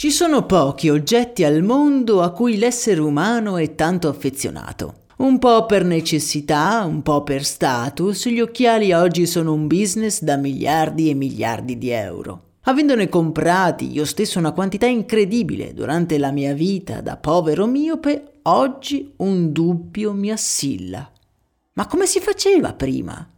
Ci sono pochi oggetti al mondo a cui l'essere umano è tanto affezionato. Un po' per necessità, un po' per status, gli occhiali oggi sono un business da miliardi e miliardi di euro. Avendone comprati io stesso una quantità incredibile durante la mia vita da povero miope, oggi un dubbio mi assilla. Ma come si faceva prima?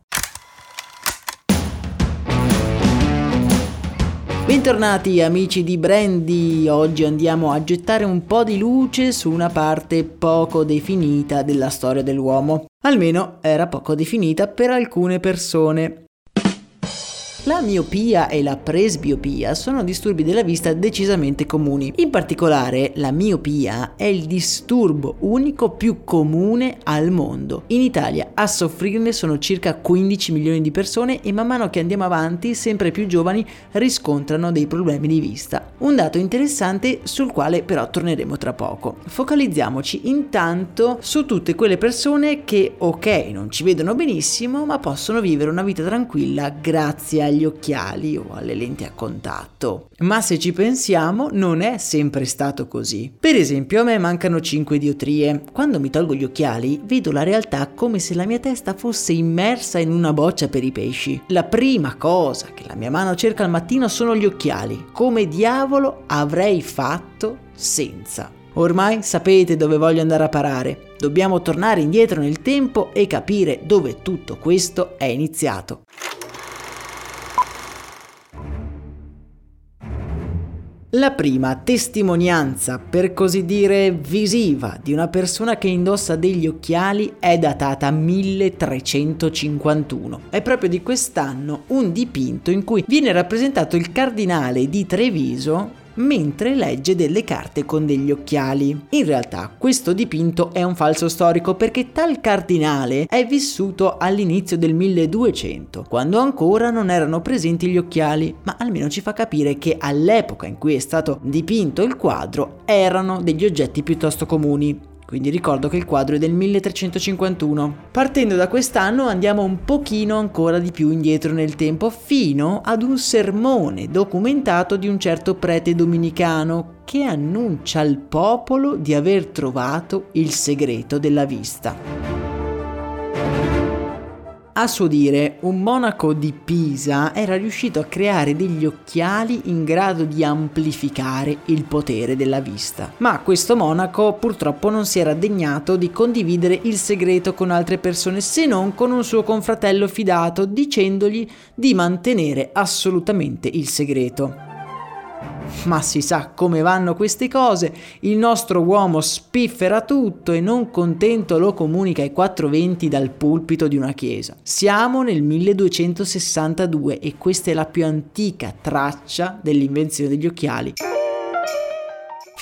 Bentornati amici di Brandy, oggi andiamo a gettare un po' di luce su una parte poco definita della storia dell'uomo. Almeno era poco definita per alcune persone. La miopia e la presbiopia sono disturbi della vista decisamente comuni. In particolare, la miopia è il disturbo unico più comune al mondo. In Italia a soffrirne sono circa 15 milioni di persone e man mano che andiamo avanti, sempre più giovani riscontrano dei problemi di vista. Un dato interessante sul quale però torneremo tra poco. Focalizziamoci intanto su tutte quelle persone che, ok, non ci vedono benissimo, ma possono vivere una vita tranquilla grazie a agli occhiali o alle lenti a contatto. Ma se ci pensiamo, non è sempre stato così. Per esempio, a me mancano 5 diotrie. Quando mi tolgo gli occhiali, vedo la realtà come se la mia testa fosse immersa in una boccia per i pesci. La prima cosa che la mia mano cerca al mattino sono gli occhiali. Come diavolo avrei fatto senza? Ormai sapete dove voglio andare a parare. Dobbiamo tornare indietro nel tempo e capire dove tutto questo è iniziato. La prima testimonianza, per così dire, visiva di una persona che indossa degli occhiali è datata 1351. È proprio di quest'anno un dipinto in cui viene rappresentato il cardinale di Treviso mentre legge delle carte con degli occhiali. In realtà questo dipinto è un falso storico perché tal cardinale è vissuto all'inizio del 1200, quando ancora non erano presenti gli occhiali, ma almeno ci fa capire che all'epoca in cui è stato dipinto il quadro erano degli oggetti piuttosto comuni quindi ricordo che il quadro è del 1351. Partendo da quest'anno andiamo un pochino ancora di più indietro nel tempo, fino ad un sermone documentato di un certo prete dominicano che annuncia al popolo di aver trovato il segreto della vista. A suo dire, un monaco di Pisa era riuscito a creare degli occhiali in grado di amplificare il potere della vista. Ma questo monaco purtroppo non si era degnato di condividere il segreto con altre persone se non con un suo confratello fidato dicendogli di mantenere assolutamente il segreto. Ma si sa come vanno queste cose, il nostro uomo spiffera tutto e non contento lo comunica ai 420 dal pulpito di una chiesa. Siamo nel 1262 e questa è la più antica traccia dell'invenzione degli occhiali.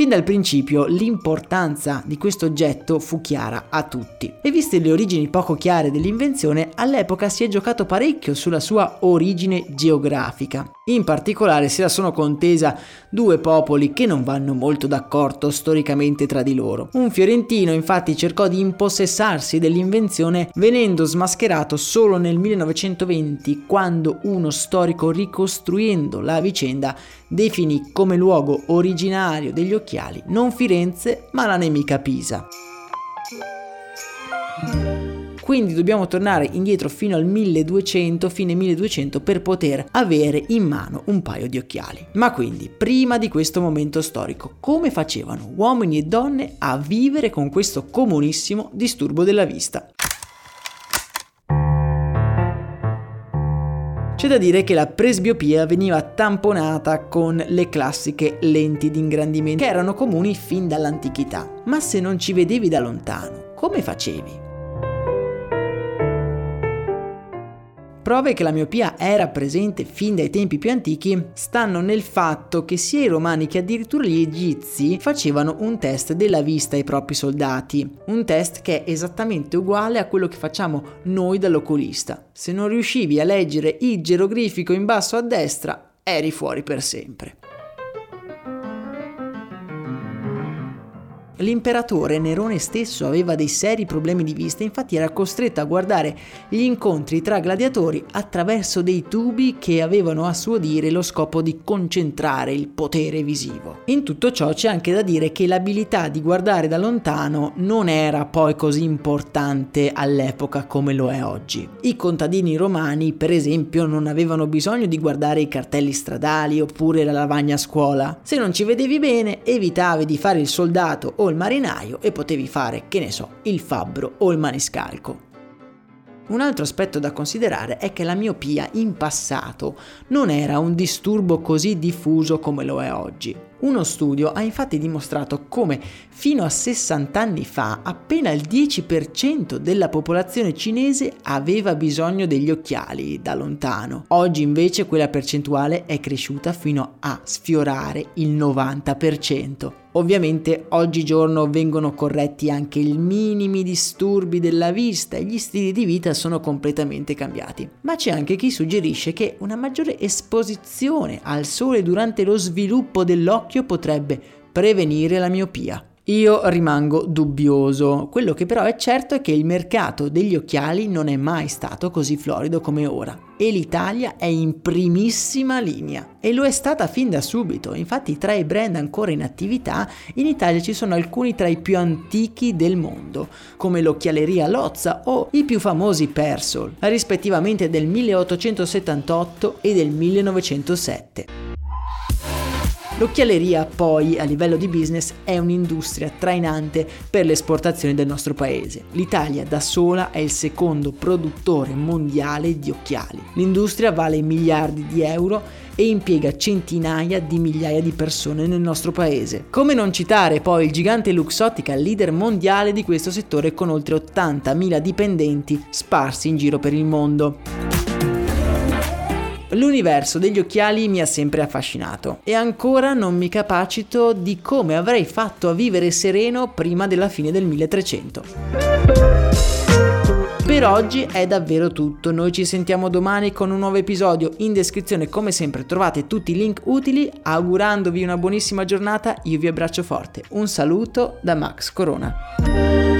Fin dal principio l'importanza di questo oggetto fu chiara a tutti e viste le origini poco chiare dell'invenzione, all'epoca si è giocato parecchio sulla sua origine geografica. In particolare se la sono contesa due popoli che non vanno molto d'accordo storicamente tra di loro. Un fiorentino infatti cercò di impossessarsi dell'invenzione venendo smascherato solo nel 1920 quando uno storico ricostruendo la vicenda definì come luogo originario degli occhiali non Firenze ma la nemica Pisa. Quindi dobbiamo tornare indietro fino al 1200, fine 1200 per poter avere in mano un paio di occhiali. Ma quindi, prima di questo momento storico, come facevano uomini e donne a vivere con questo comunissimo disturbo della vista? C'è da dire che la presbiopia veniva tamponata con le classiche lenti di ingrandimento, che erano comuni fin dall'antichità. Ma se non ci vedevi da lontano, come facevi? Prove che la miopia era presente fin dai tempi più antichi stanno nel fatto che sia i romani che addirittura gli egizi facevano un test della vista ai propri soldati, un test che è esattamente uguale a quello che facciamo noi dall'oculista. Se non riuscivi a leggere il geroglifico in basso a destra, eri fuori per sempre. L'imperatore Nerone stesso aveva dei seri problemi di vista, infatti era costretto a guardare gli incontri tra gladiatori attraverso dei tubi che avevano a suo dire lo scopo di concentrare il potere visivo. In tutto ciò c'è anche da dire che l'abilità di guardare da lontano non era poi così importante all'epoca come lo è oggi. I contadini romani, per esempio, non avevano bisogno di guardare i cartelli stradali oppure la lavagna a scuola. Se non ci vedevi bene, evitavi di fare il soldato il marinaio e potevi fare, che ne so, il fabbro o il maniscalco. Un altro aspetto da considerare è che la miopia in passato non era un disturbo così diffuso come lo è oggi. Uno studio ha infatti dimostrato come fino a 60 anni fa appena il 10% della popolazione cinese aveva bisogno degli occhiali da lontano. Oggi invece quella percentuale è cresciuta fino a sfiorare il 90%. Ovviamente oggigiorno vengono corretti anche i minimi disturbi della vista e gli stili di vita sono completamente cambiati. Ma c'è anche chi suggerisce che una maggiore esposizione al sole durante lo sviluppo dell'occhio potrebbe prevenire la miopia. Io rimango dubbioso. Quello che però è certo è che il mercato degli occhiali non è mai stato così florido come ora e l'Italia è in primissima linea e lo è stata fin da subito. Infatti tra i brand ancora in attività in Italia ci sono alcuni tra i più antichi del mondo, come l'occhialeria Lozza o i più famosi Persol, rispettivamente del 1878 e del 1907. L'occhialeria poi a livello di business è un'industria trainante per le esportazioni del nostro paese. L'Italia da sola è il secondo produttore mondiale di occhiali. L'industria vale miliardi di euro e impiega centinaia di migliaia di persone nel nostro paese. Come non citare poi il gigante Luxottica, leader mondiale di questo settore con oltre 80.000 dipendenti sparsi in giro per il mondo. L'universo degli occhiali mi ha sempre affascinato e ancora non mi capacito di come avrei fatto a vivere sereno prima della fine del 1300. Per oggi è davvero tutto, noi ci sentiamo domani con un nuovo episodio, in descrizione come sempre trovate tutti i link utili, augurandovi una buonissima giornata, io vi abbraccio forte, un saluto da Max Corona.